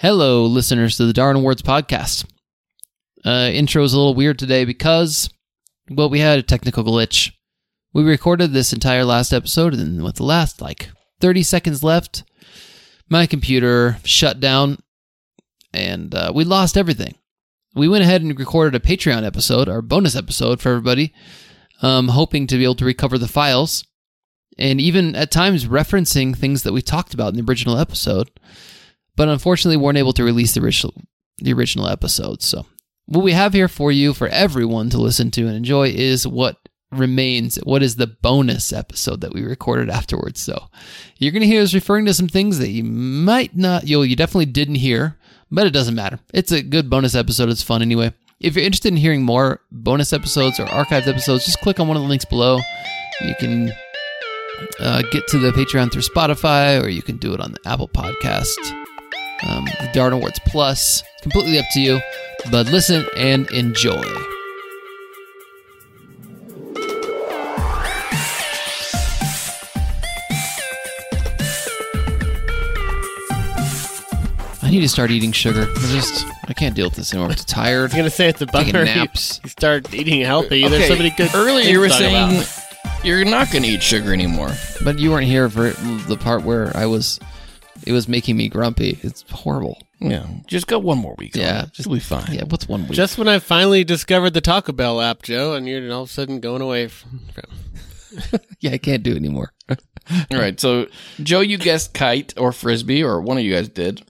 Hello, listeners to the Darwin Awards podcast. Uh, intro is a little weird today because, well, we had a technical glitch. We recorded this entire last episode, and with the last like 30 seconds left, my computer shut down and uh, we lost everything. We went ahead and recorded a Patreon episode, our bonus episode for everybody, um, hoping to be able to recover the files and even at times referencing things that we talked about in the original episode but unfortunately weren't able to release the original the original episode. So what we have here for you for everyone to listen to and enjoy is what remains what is the bonus episode that we recorded afterwards. So you're going to hear us referring to some things that you might not you you definitely didn't hear but it doesn't matter. It's a good bonus episode. It's fun anyway. If you're interested in hearing more bonus episodes or archived episodes just click on one of the links below. You can uh, get to the patreon through spotify or you can do it on the apple podcast um, the Darwin Awards Plus. Completely up to you, but listen and enjoy. I need to start eating sugar. I just I can't deal with this anymore. I'm too tired. I was gonna say it's a Taking bummer. naps. You start eating healthy. There's so many good. Earlier, you were saying about. you're not going to eat sugar anymore. But you weren't here for the part where I was. It was making me grumpy. It's horrible. Yeah, just go one more week. on Yeah, it. just be fine. Yeah, what's one week? just when I finally discovered the Taco Bell app, Joe, and you're all of a sudden going away from. from yeah, I can't do it anymore. All right. So, Joe, you guessed kite or frisbee, or one of you guys did.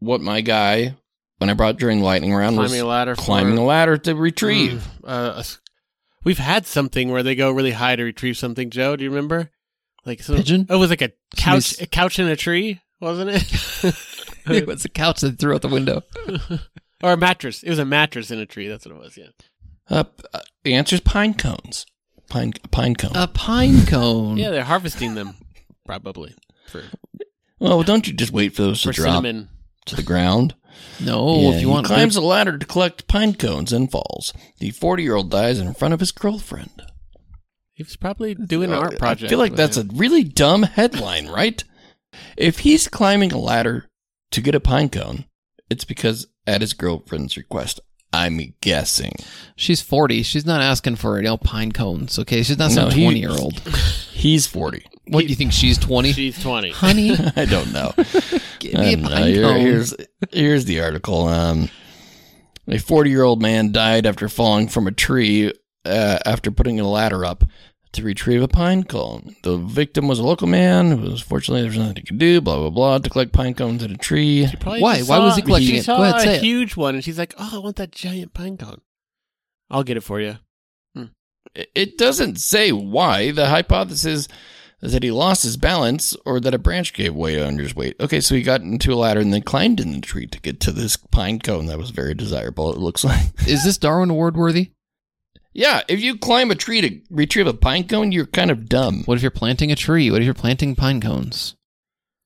What my guy, when I brought during lightning round, was climbing a ladder. for- climbing a ladder to retrieve. Mm, uh, we've had something where they go really high to retrieve something. Joe, do you remember? Like some, Pigeon? Oh, it was like a couch, Somebody's- a couch in a tree, wasn't it? it was a couch that threw out the window. or a mattress. It was a mattress in a tree. That's what it was. Yeah. Uh, uh, the answer is pine cones. Pine pine cone. A pine cone. Yeah, they're harvesting them probably for well, don't you just wait for those to for drop cinnamon. to the ground? No, Yeah, if you he want climbs a ladder to collect pine cones and falls. The 40 year old dies in front of his girlfriend. He was probably doing an art project. I feel like that's it. a really dumb headline, right? If he's climbing a ladder to get a pine cone, it's because at his girlfriend's request. I'm guessing. She's 40. She's not asking for, you know, pine cones, okay? She's not some No, he- 20 year old. He's 40. What, do you think she's 20? She's 20. Honey, I don't know. give me a don't know. pine Here- cone. here's here's the article. Um, a 40 year old man died after falling from a tree uh, after putting a ladder up to retrieve a pine cone. The victim was a local man who was fortunately there was nothing he could do. Blah blah blah to collect pine cones in a tree. Why? Why was he saw- collecting she it? Saw Go ahead, say a it. huge one, and she's like, "Oh, I want that giant pine cone. I'll get it for you." Hmm. It- It doesn't say why. The hypothesis is that he lost his balance or that a branch gave way under his weight. Okay, so he got into a ladder and then climbed in the tree to get to this pine cone that was very desirable. It looks like. Is this Darwin Award worthy? Yeah, if you climb a tree to retrieve a pine cone, you're kind of dumb. What if you're planting a tree? What if you're planting pine cones?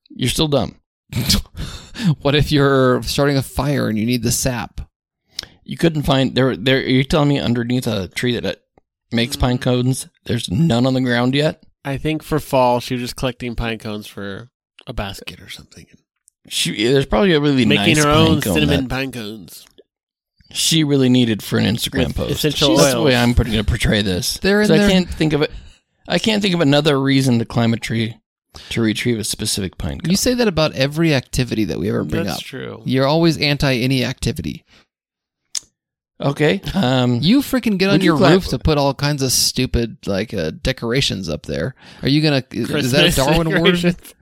You're still dumb. what if you're starting a fire and you need the sap? You couldn't find there. There, you're telling me underneath a tree that makes pine mm. cones, there's none on the ground yet. I think for fall, she was just collecting pine cones for a basket or something, She, there's probably a really making nice her pine own cone cinnamon that pine cones. She really needed for an Instagram With post. essential That's the oils. way I'm going to portray this. They're in 'Cause I there- can't think of it. I can't think of another reason to climb a tree to retrieve a specific pine cone. You say that about every activity that we ever bring That's up. true. You're always anti any activity. okay. Um, You freaking get on Would you your climb- roof to put all kinds of stupid like uh, decorations up there. Are you gonna? Is, is that a Christmas Darwin Award? decorations.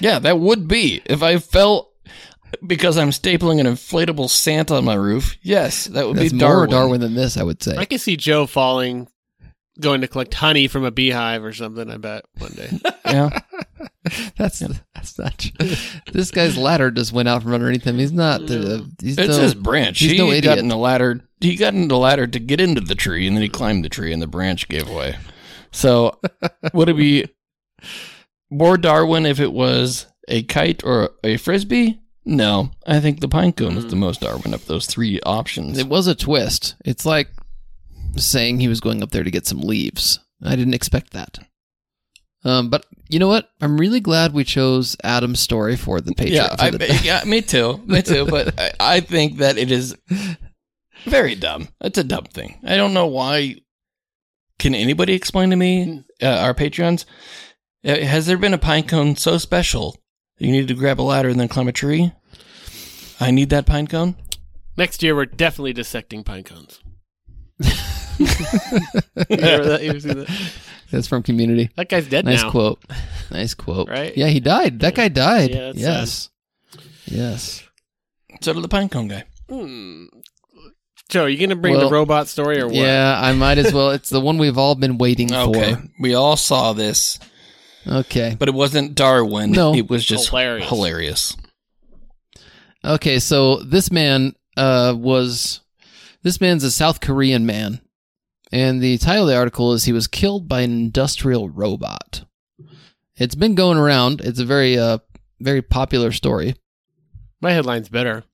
Yeah, that would be. If I fell because I'm stapling an inflatable Santa on my roof, yes, that would That's be more Darwin. Darwin than this, I would say. I can see Joe falling, going to collect honey from a beehive or something. I bet one day. Yeah. That's that's not. True. this guy's ladder just went out from underneath him. He's not. Uh, he's It's no- his branch. he's he no got in the ladder. He got in the ladder to get into the tree, and then he climbed the tree, and the branch gave way. So, would it be more Darwin if it was a kite or a frisbee? No, I think the pine cone is the most Darwin of those three options. It was a twist. It's like saying he was going up there to get some leaves. I didn't expect that. Um, but you know what? I'm really glad we chose Adam's story for the Patreon. Yeah, I, the- yeah, me too, me too. But I, I think that it is very dumb. It's a dumb thing. I don't know why. Can anybody explain to me, uh, our Patreons, uh, has there been a pine cone so special you need to grab a ladder and then climb a tree? I need that pine cone. Next year, we're definitely dissecting pine cones. you remember that? You ever see that? That's from Community. That guy's dead now. Nice now. quote. Nice quote. Right? Yeah, he died. That guy died. Yeah, that's yes. Yes. So did the pine cone guy. Hmm. Joe, are you going to bring Well, the robot story or what? Yeah, I might as well. It's the one we've all been waiting Okay, for. we all saw this, Okay. but it wasn't Darwin. No. it was just Hilarious. hilarious. Okay, so this man uh, was this man's a South Korean man, and the title of the article is he was killed by an industrial robot. It's been going around. It's a very uh very popular story. My headline's better.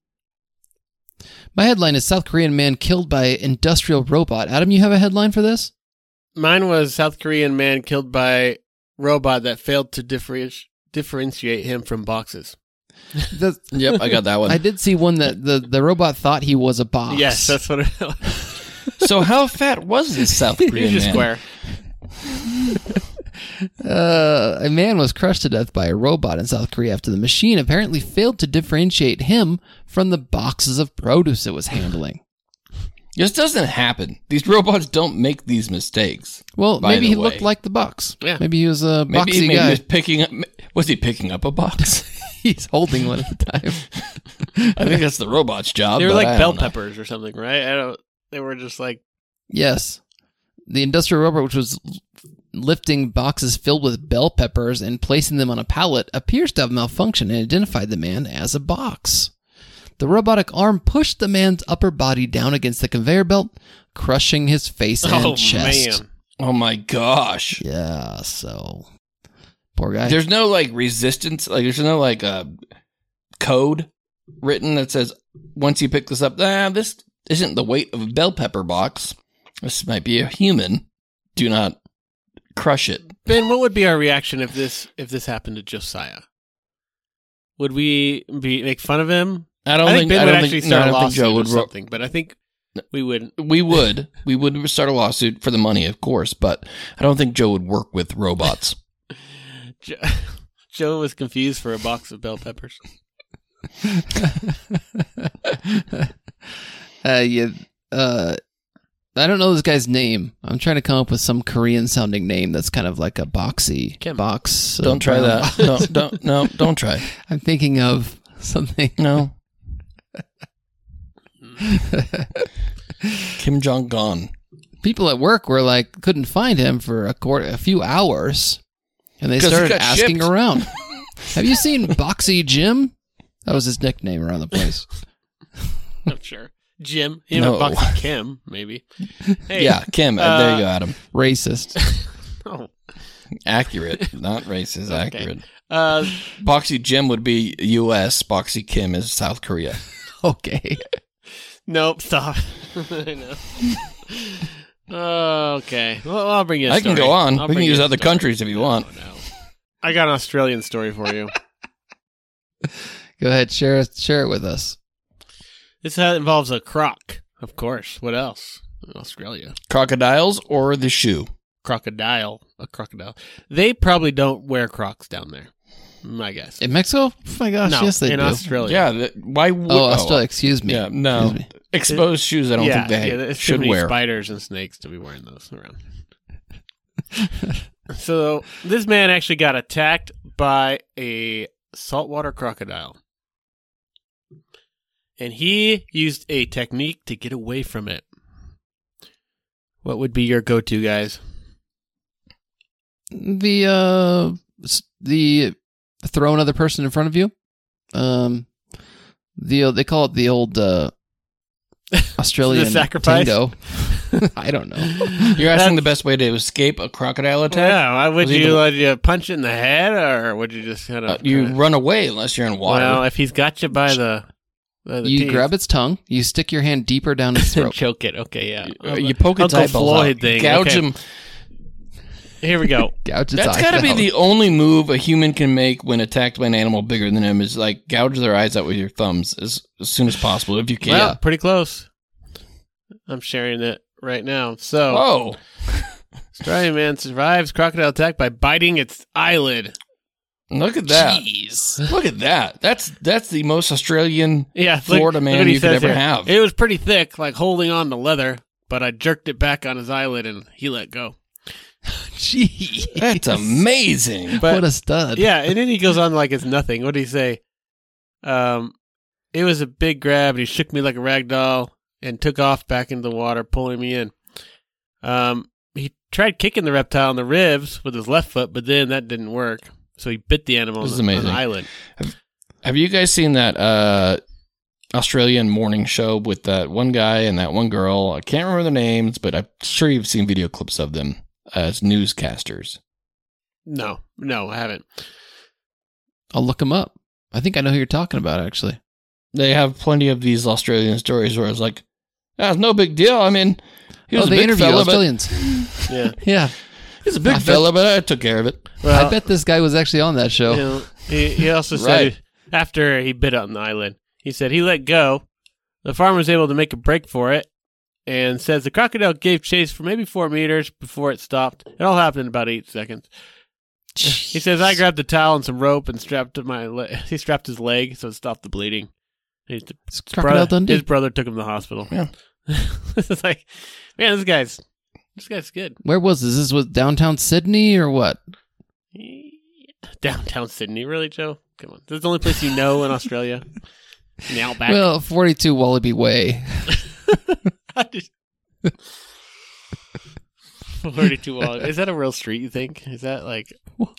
My headline is South Korean man killed by industrial robot. Adam, you have a headline for this? Mine was South Korean man killed by robot that failed to differenti- differentiate him from boxes. The- Yep, I got that one. I did see one that the, the robot thought he was a box. Yes, that's what it so how fat was this South Korean Here's a man? square. Uh, a man was crushed to death by a robot in South Korea after the machine apparently failed to differentiate him from the boxes of produce it was handling. This doesn't happen. These robots don't make these mistakes. Well, By maybe the he way. looked like the box. Yeah. Maybe he was a Maybe, boxy maybe he guy. was picking up. Was he picking up a box? He's holding one at the time. I think that's the robot's job. They were but like I bell don't know. peppers or something, right? I don't. They were just like yes. The industrial robot, which was lifting boxes filled with bell peppers and placing them on a pallet, appears to have malfunctioned and identified the man as a box. The robotic arm pushed the man's upper body down against the conveyor belt, crushing his face and oh chest. man. Oh my gosh! Yeah, so poor guy. There's no like resistance. Like there's no like uh, code written that says once you pick this up, ah, this isn't the weight of a bell pepper box. This might be a human. Do not crush it. Ben, what would be our reaction if this if this happened to Josiah? Would we be make fun of him? I don't I think think. Ben I would don't actually think, no, start I a don't lawsuit Joe or would. Ro- something, but I think we would. we would. We would start a lawsuit for the money, of course, but I don't think Joe would work with robots. Jo- Joe was confused for a box of bell peppers. uh, yeah, uh, I don't know this guy's name. I'm trying to come up with some Korean sounding name that's kind of like a boxy Kim. box. uh, don't try that. box. don't, don't, no, don't try. I'm thinking of something. No. Kim Jong Un. People at work were like couldn't find him for a, quar a few hours, and they started asking shipped. around. Have you seen Boxy Jim? That was his nickname around the place. I'm sure. Jim, him No. a box Kim, maybe. Hey, Yeah, Kim. uh, there you go, uh, Adam. Racist. oh, Accurate, not racist. Okay. Accurate. uh, Boxy Jim would be U.S. Boxy Kim is South Korea. Okay. nope. Stop. I know. Oh, okay. Well, I'll bring you. a I can story. go on. I'll we can bring you use a other story. countries if you want. No, no. I got an Australian story for you. Go ahead, share it, share it with us. This ha- involves a croc, of course. What else? Australia. Crocodiles or the shoe? Crocodile. A crocodile. They probably don't wear crocs down there. My guess. In Mexico? Oh my gosh, no, yes they in do. Australia. Yeah. th- Why would Oh, Australia. Excuse me. Yeah. No. Excuse me. Exposed shoes. I don't yeah, think they yeah, there's too should many wear. spiders and snakes to be wearing those around. so this man actually got attacked by a saltwater crocodile. And he used a technique to get away from it. What would be your go-to, guys? The uh, the throw another person in front of you. Um, the they call it the old uh, Australian The sacrifice? tango. I don't know. You're asking the best way to escape a crocodile attack? Yeah, why would you, the- uh, you punch it in the head, or would you just kind of Uh, you run away unless you're in water. Well, if he's got you by the, by the You teeth, grab its tongue. You stick your hand deeper down its throat. choke it. Okay, yeah. Uh, you poke its Uncle eyeballs Floyd out, thing, gouge okay. him, Here we go. Gouge its That's eyes got to be out. the only move a human can make when attacked by an animal bigger than him is like gouge their eyes out with your thumbs as, as soon as possible if you can. Well, pretty close. I'm sharing it right now. So, Whoa. Australian man survives crocodile attack by biting its eyelid. Look at that. Jeez. Look at that. That's that's the most Australian Yeah, look- Florida look man what he you could says ever here. have. It was pretty thick, like holding on to leather, but I jerked it back on his eyelid and he let go. Jeez. That's amazing. But what a stud. yeah, and then he goes on like it's nothing. What did he say? Um, it was a big grab, and he shook me like a rag doll and took off back into the water, pulling me in. Um, he tried kicking the reptile in the ribs with his left foot, but then that didn't work. So he bit the animal This is on the- on amazing. the eyelid. Have you guys seen that uh, Australian morning show with that one guy and that one girl? I can't remember their names, but I'm sure you've seen video clips of them as newscasters. No, no, I haven't. I'll look him up. I think I know who you're talking about, actually. They have plenty of these Australian stories where it's like, ah, that's no big deal. I mean, he was oh, a they big interview fella, but Australians. Yeah. yeah. he's a big I bet- fella, but I took care of it. Well, I bet this guy was actually on that show. You know, he, he also said after he bit on the island, he said he let go. The farmer was able to make a break for it, and says the crocodile gave chase for maybe four meters before it stopped. It all happened in about eight seconds. He says I grabbed a towel and some rope and strapped to my le- he strapped his leg so it stopped the bleeding. His, brother, Dundee. his brother took him to the hospital. Yeah. it's like, man, this guy's this guy's good. Where was this? This was downtown Sydney or what? Downtown Sydney, really, Joe? Come on, this is the only place you know in Australia. In the outback. Well, 42 Wallaby Way. I 42 Wallaby. Is that a real street, you think? Is that like,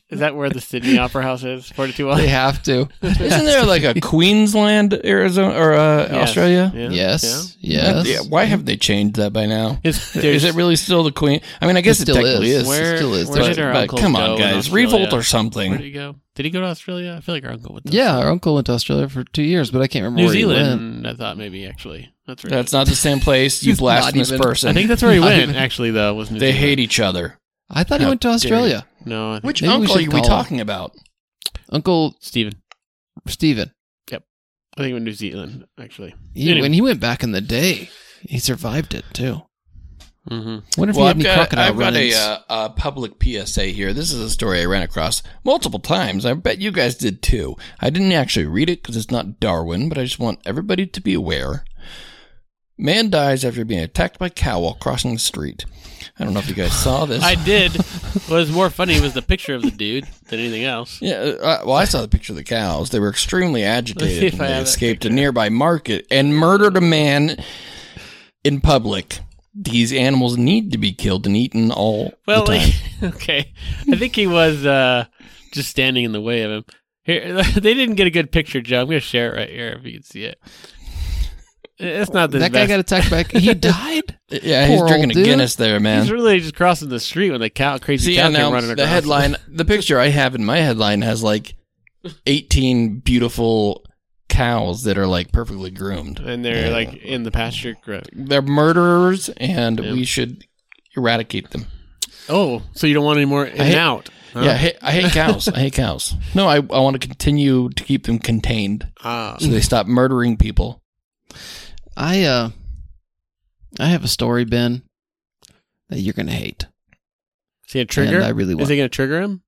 is that where the Sydney Opera House is? 42 They have to. Isn't there like a Queensland, Arizona, or uh, Yes. Australia? Yeah. Yes. Yeah, Yes. Why have they changed that by now? Is, Is it really still the Queen? I mean, I guess it, still technically is. is. Where, still is, where but- did our but come on, guys, revolt or something. Where something. did he go? Did he go to Australia? I feel like our uncle went to Yeah, Australia. our uncle went to Australia for two years, but I can't remember New where he went. Zealand, I thought maybe, actually. That's right. That's not the same place. You It's not blasphemous person. I think that's where he went, even- actually, though, was New Zealand. they Zealand. hate each other. I thought he went to dare Australia. No, I think Which Maybe we uncle are we call him. talking about? Uncle Stephen. Stephen. Yep, I think he went to New Zealand, actually. He, Anyway. When he went back in the day, he survived it too. Mm-hmm. Wonder if Well, he I've had any got, crocodile I've got a, run-ins. uh, a public PSA here. This is a story I ran across multiple times. I bet you guys did too. I didn't actually read it because it's not Darwin, but I just want everybody to be aware. Man dies after being attacked by cow while crossing the street. I don't know if you guys saw this. I did. what was more funny was the picture of the dude than anything else. Yeah, uh, well, I saw the picture of the cows. They were extremely agitated. and they escaped a nearby market and murdered a man in public. These animals need to be killed and eaten all Well, the time. like, okay. I think he was uh, just standing in the way of him. Here, they didn't get a good picture, Joe. I'm going to share it right here if you can see it. It's not the that guy best. got attacked back. He died. yeah, he's drinking old a. Guinness there, man. He's really just crossing the street when the cow, crazy See, cow came running across. the headline, the picture I have in my headline has like 18 beautiful cows that are like perfectly groomed. and they're Yeah. like in the pasture. Gro- They're murderers, and Yeah. we should eradicate them. Oh, so you don't want any more in hate- and out? huh? Yeah, I hate, I hate cows. I hate cows. No, I, I want to continue to keep them contained Ah, so they stop murdering people. I uh, I have a story, Ben, that you're gonna hate. is he a trigger? And I really Is want. he going to trigger him?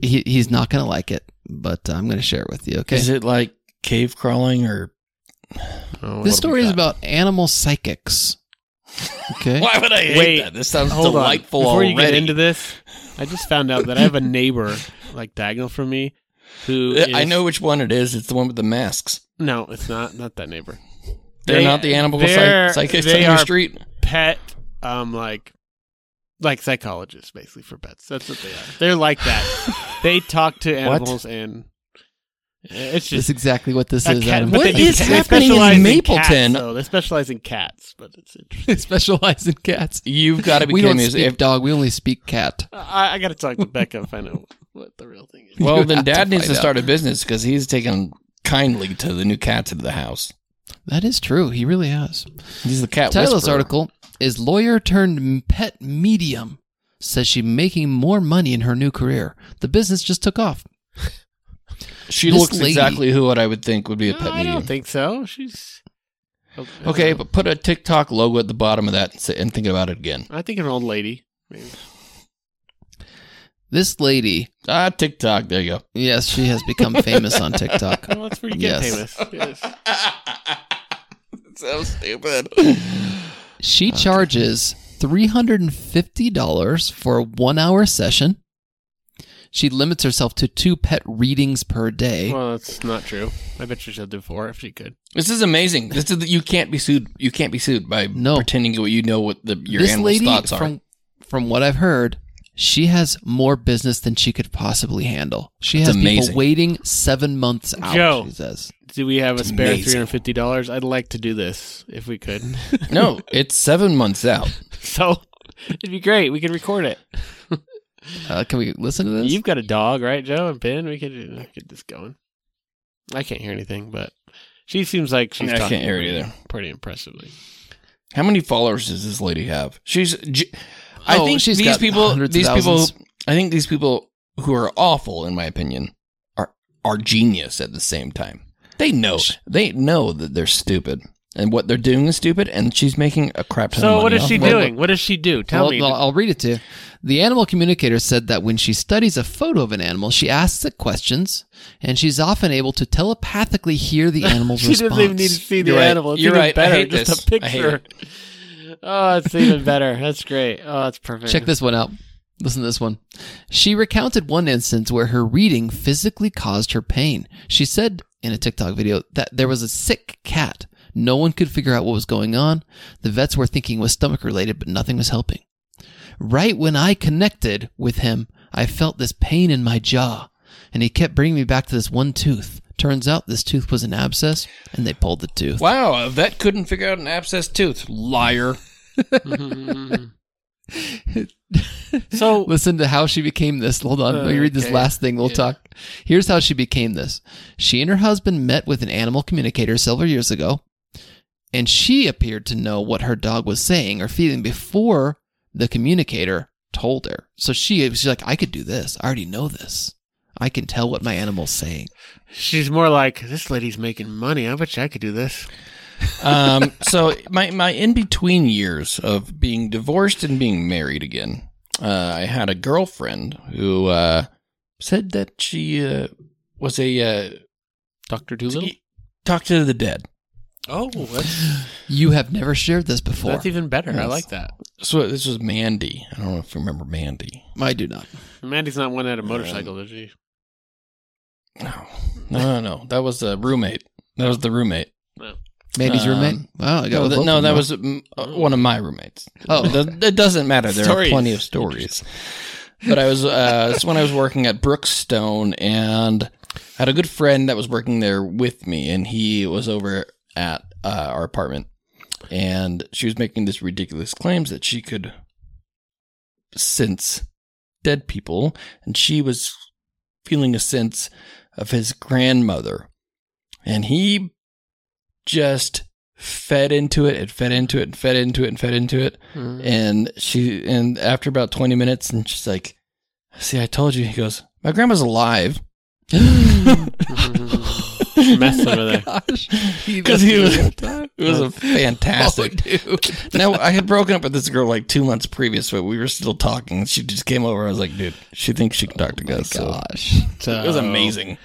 He, he's not gonna like it, but I'm gonna share it with you. Okay. Is it like cave crawling or? Oh, this story is about animal psychics. Okay. Why would I hate Wait, that? This sounds Hold delightful on. Before already. you get into this, I just found out that I have a neighbor like diagonal from me who I know which one it is. It's the one with the masks. No, it's not. Not that neighbor. They're They- not the animal psych- psychics they on your are street. Pet, um, like, like psychologists basically for pets. That's what they are. They're like that. they talk to animals and it's That's just exactly what this is. cat- Adam. but What they is they happening in specialize cats, Mapleton? though. They specialize in cats, but it's interesting. They specialize in cats. You've got to be We kidding don't me. speak If, dog. We only speak cat. I, I got to talk to Becca and find out what the real thing is. well, You then have to Dad needs to start out. a business because he's taken kindly to the new cats into the house. That is true. He really has. He's the cat Title of this article is lawyer turned pet medium says she's making more money in her new career. The business just took off. She This looks lady- exactly who what I would think would be a No, pet I medium. don't think so. She's Okay, but put a TikTok logo at the bottom of that and, say, and think about it again. I think an old lady. Maybe. This lady, Ah, TikTok. There you go. yes, she has become famous on TikTok. Well, that's where you get Yes. famous. Yes. so stupid. She charges $350 for a one hour session. She limits herself to two pet readings per day. Well, that's not true. I bet you she'll do four if she could. This is amazing. This is you can't be sued. You can't be sued by No. pretending what you know what the your this animal's lady, thoughts are. from from what I've heard, she has more business than she could possibly handle. She That's has amazing. people waiting seven months out. Joe. She says, Do we have a It's spare three hundred fifty dollars? I'd like to do this if we could. no, it's seven months out. so it'd be great. We could record it. Uh, "Can we listen to this?" You've got a dog, right, Joe and Ben? We could uh, get this going. I can't hear anything, but she seems like she's. I can't talking hear pretty- either. Pretty impressively. How many followers does this lady have? She's. I Oh, think she's these people. These people. I think these people who are awful, in my opinion, are are genius at the same time. They know. They know that they're stupid, and what they're doing is stupid. And she's making a crap ton of So money. what is off she of it. doing? What does she do? Tell well, me. well, I'll read it to you. The animal communicator said that when she studies a photo of an animal, she asks it questions, and she's often able to telepathically hear the animal's she response. doesn't even need to see the You're right. animal. It's You're even right. I better. hate Just this. a I hate picture. Oh, it's even better. That's great. Oh, that's perfect. Check this one out. Listen to this one. She recounted one instance where her reading physically caused her pain. She said in a TikTok video that there was a sick cat. No one could figure out what was going on. The vets were thinking it was stomach related, but nothing was helping. Right when I connected with him, I felt this pain in my jaw, and he kept bringing me back to this one tooth. Turns out this tooth was an abscess, and they pulled the tooth. Wow, a vet couldn't figure out an abscessed tooth. Liar. so Listen to how she became this. Hold on. Let me read this Okay. last thing. We'll Yeah. talk. Here's how she became this. She and her husband met with an animal communicator several years ago, and she appeared to know what her dog was saying or feeling before the communicator told her. So she was like, I could do this. I already know this. I can tell what my animal's saying. she's more like this lady's making money. I bet you I could do this. Um, so my my in between years of being divorced and being married again, uh, I had a girlfriend who uh, said that she uh, was a uh, Doctor Doolittle. talk to the dead. Oh, that's, You have never shared this before. that's even better. I like that. So this was Mandy. I don't know if you remember Mandy. I do not. Mandy's not one that had a motorcycle, is she? No, no, no, no. That was the roommate. That was the roommate. Mandy's Um, roommate? Wow, I got No, both that, of no, them that now. was mm, uh, one of my roommates. Oh. it, does, it doesn't matter. There Stories. are plenty of stories. But I was uh, it's when I was working at Brookstone and I had a good friend that was working there with me, and he was over at uh, our apartment, and she was making this ridiculous claims that she could sense dead people, and she was feeling a sense of his grandmother, and he just fed into it and fed into it and fed into it and fed into it. Mm. and she and after about 20 minutes and she's like see i told you he goes my grandma's alive Mess over there. Gosh. because he was it was a Oh, fantastic dude. now i had broken up with this girl like two months previous but we were still talking she just came over i was like dude she thinks she can talk to us so Gosh. it was amazing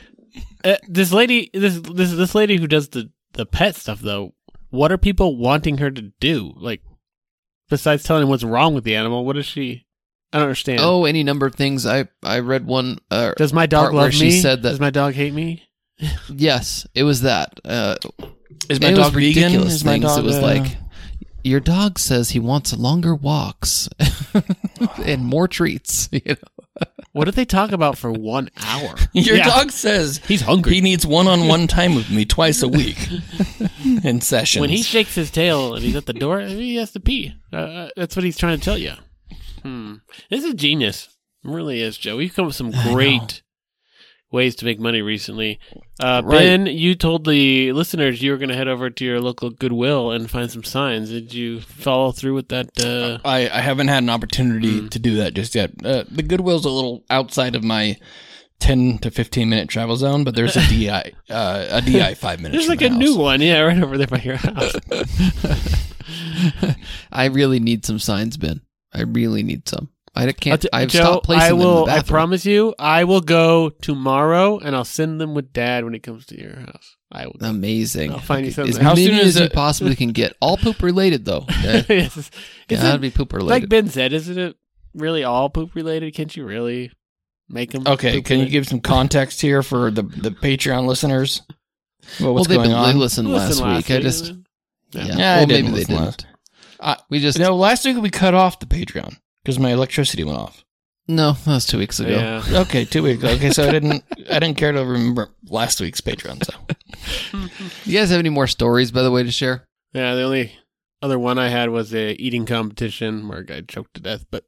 Uh, this lady, this this this lady who does the the pet stuff though. What are people wanting her to do? Like, besides telling them what's wrong with the animal, what is she? I don't understand. Oh, any number of things. I I read one. Uh, does my dog part where love she me? said that- does my dog hate me? Yes, it was that. Uh, is my and was dog vegan ridiculous is my things. dog it was uh, like your dog says he wants longer walks and more treats. You know? What did they talk about for one hour? your Yeah. dog says He's hungry. he needs one-on-one time with me twice a week in sessions when he shakes his tail and he's at the door, he has to pee. Uh, Uh, that's what he's trying to tell you. Hmm. This is genius. It really is, Joe. We've come up with some great ways to make money recently. Uh, Right. Ben, you told the listeners you were going to head over to your local Goodwill and find some signs. Did you follow through with that? Uh, I, I haven't had an opportunity Mm. to do that just yet. Uh, the Goodwill's a little outside of my 10 to 15 minute travel zone, but there's a DI, uh, a DI five minutes. there's like a my new one, yeah, right over there by your house. I really need some signs, Ben. I really need some. I can't. t- I've Joe, stopped placing I them in will. the I promise you, I will go tomorrow, and I'll send them with Dad when he comes to your house. I will. Amazing. I'll find you as something. How many soon as is you possibly can get. All poop related, though. Okay? Yes. Is Gotta it- be poop related. like related. Ben said, isn't it really all poop related? Can't you really make them? Okay, can you give some context here for the, the Patreon listeners? Well, what's well, they, going they on? listened last, week. I just. Yeah. Yeah. Yeah, I well, didn't maybe they didn't. last. I- we just. No, last week we cut off the Patreon because my electricity went off. No, that was two weeks ago. Yeah. Okay, two weeks. Okay, so I didn't I didn't care to remember last week's Patreon. So You guys have any more stories, by the way, to share? Yeah, the only other one I had was a eating competition where a guy choked to death, but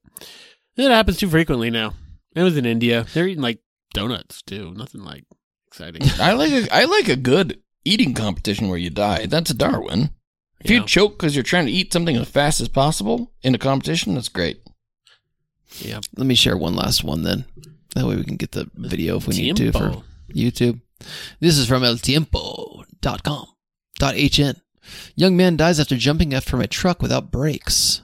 it happens too frequently now. It was in India. They're eating like donuts too. Nothing like exciting. I like a I like a good eating competition where you die. That's a Darwin. If Yeah. you choke because you're trying to eat something as fast as possible in a competition, that's great. Yeah. Let me share one last one then. That way we can get the video if we need to for YouTube. This is from eltiempo.com. .hn. Young man dies after jumping out from a truck without brakes.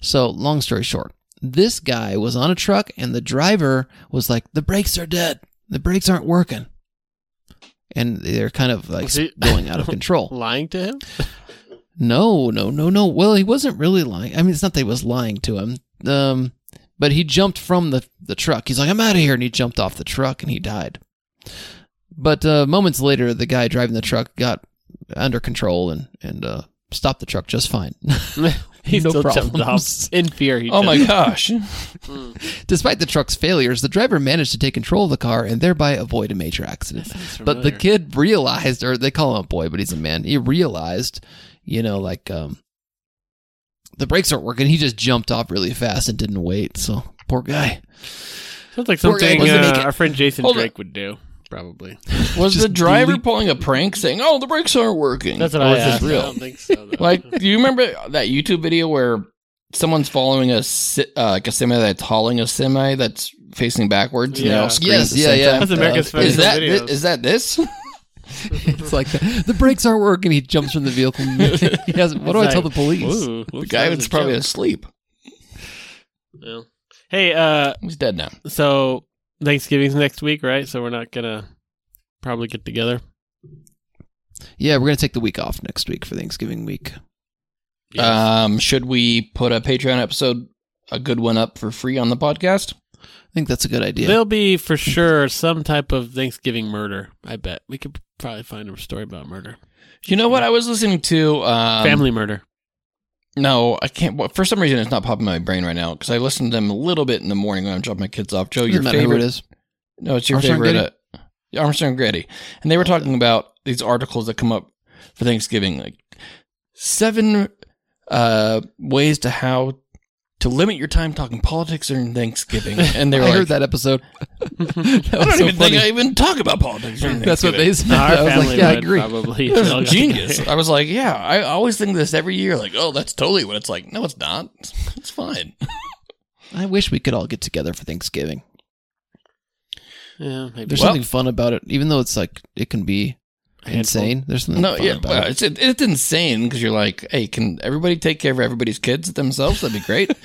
So, long story short, this guy was on a truck and the driver was like, "The brakes are dead. The brakes aren't working." And they're kind of like going out of control. Lying to him? No, no, no, no. Well, he wasn't really lying. I mean, it's not that he was lying to him. Um, but he jumped from the the truck. He's like, "I'm out of here," and he jumped off the truck and he died. But uh, moments later, the guy driving the truck got under control and and uh, stopped the truck just fine. he No still jumped off in fear. He Oh my gosh. Despite the truck's failures, the driver managed to take control of the car and thereby avoid a major accident. But the kid realized, or they call him a boy, but he's a man. He realized, you know, like um, the brakes aren't working. He just jumped off really fast and didn't wait. So poor guy. sounds like Poor something uh, our friend Jason Hold on. Drake would do. Probably. Was Just the driver delete- pulling a prank saying, "Oh, the brakes aren't working"? That's what Or I was this asked. I real? don't think so. though. Like, do you remember that YouTube video where someone's following a uh, like a semi that's hauling a semi that's facing backwards and they Yeah. all Yes, yeah, yeah. That's America's Uh, Funniest Is that videos. is that this? it's like the, the brakes aren't working. He jumps from the vehicle. he has, what do I tell the police? Ooh, the guy was probably joke. asleep. Well. Hey, uh, He's dead now. so Thanksgiving's next week, right? So we're not gonna probably get together. Yeah, we're gonna take the week off next week for Thanksgiving week. Um, should we put a Patreon episode, a good one, up for free on the podcast? I think that's a good idea. There'll be for sure some type of Thanksgiving murder. I bet we could probably find a story about murder, You know what? I was listening to um, family murder. No, I can't. well, For some reason, it's not popping in my brain right now because I listen to them a little bit in the morning when I'm dropping my kids off. Joe, your Doesn't matter favorite it is. No, it's your Armstrong favorite. Uh, Armstrong and Getty, and they were talking about these articles that come up for Thanksgiving, like seven uh, ways to how to limit your time talking politics during Thanksgiving. And they were I like, heard that episode. that I don't so even funny. think I even talk about politics during That's what they said. Our I was family like, yeah, I agree. probably. Was genius. I was like, yeah, I always think this every year. Like, oh, that's totally what it's like. No, it's not. It's fine. I wish we could all get together for Thanksgiving. Yeah, maybe. There's Well- something fun about it, even though it's like it can be Handful. Insane. There's something No, yeah, well, it's it, it's insane because you're like, hey, can everybody take care of everybody's kids themselves? That'd be great.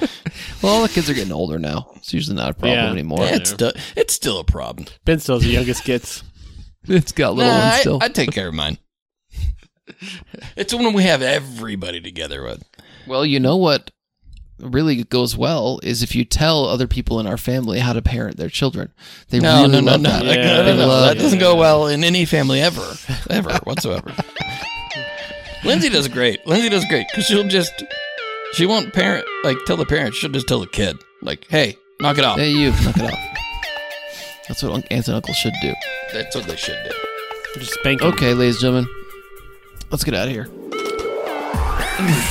Well, all the kids are getting older now. It's usually not a problem Yeah. anymore. Yeah, it's still it's still a problem. Ben still's the youngest kids. It's got little Nah, ones I, still. I take care of mine. it's when we have everybody together. With well, you know what really goes well is if you tell other people in our family how to parent their children. They no, really no, no, no, that. Like, Yeah. no, no, no. Love That doesn't it. go well in any family ever, ever whatsoever. Lindsay does great. Lindsay does great because she'll just she won't parent like tell the parents. She'll just tell the kid like, hey, knock it off. Hey, you, knock it off. That's what un- aunts and uncles should do. That's what they should do. Just spank 'em. Okay, ladies and gentlemen, let's get out of here.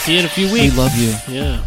See you in a few weeks. We love you. Yeah.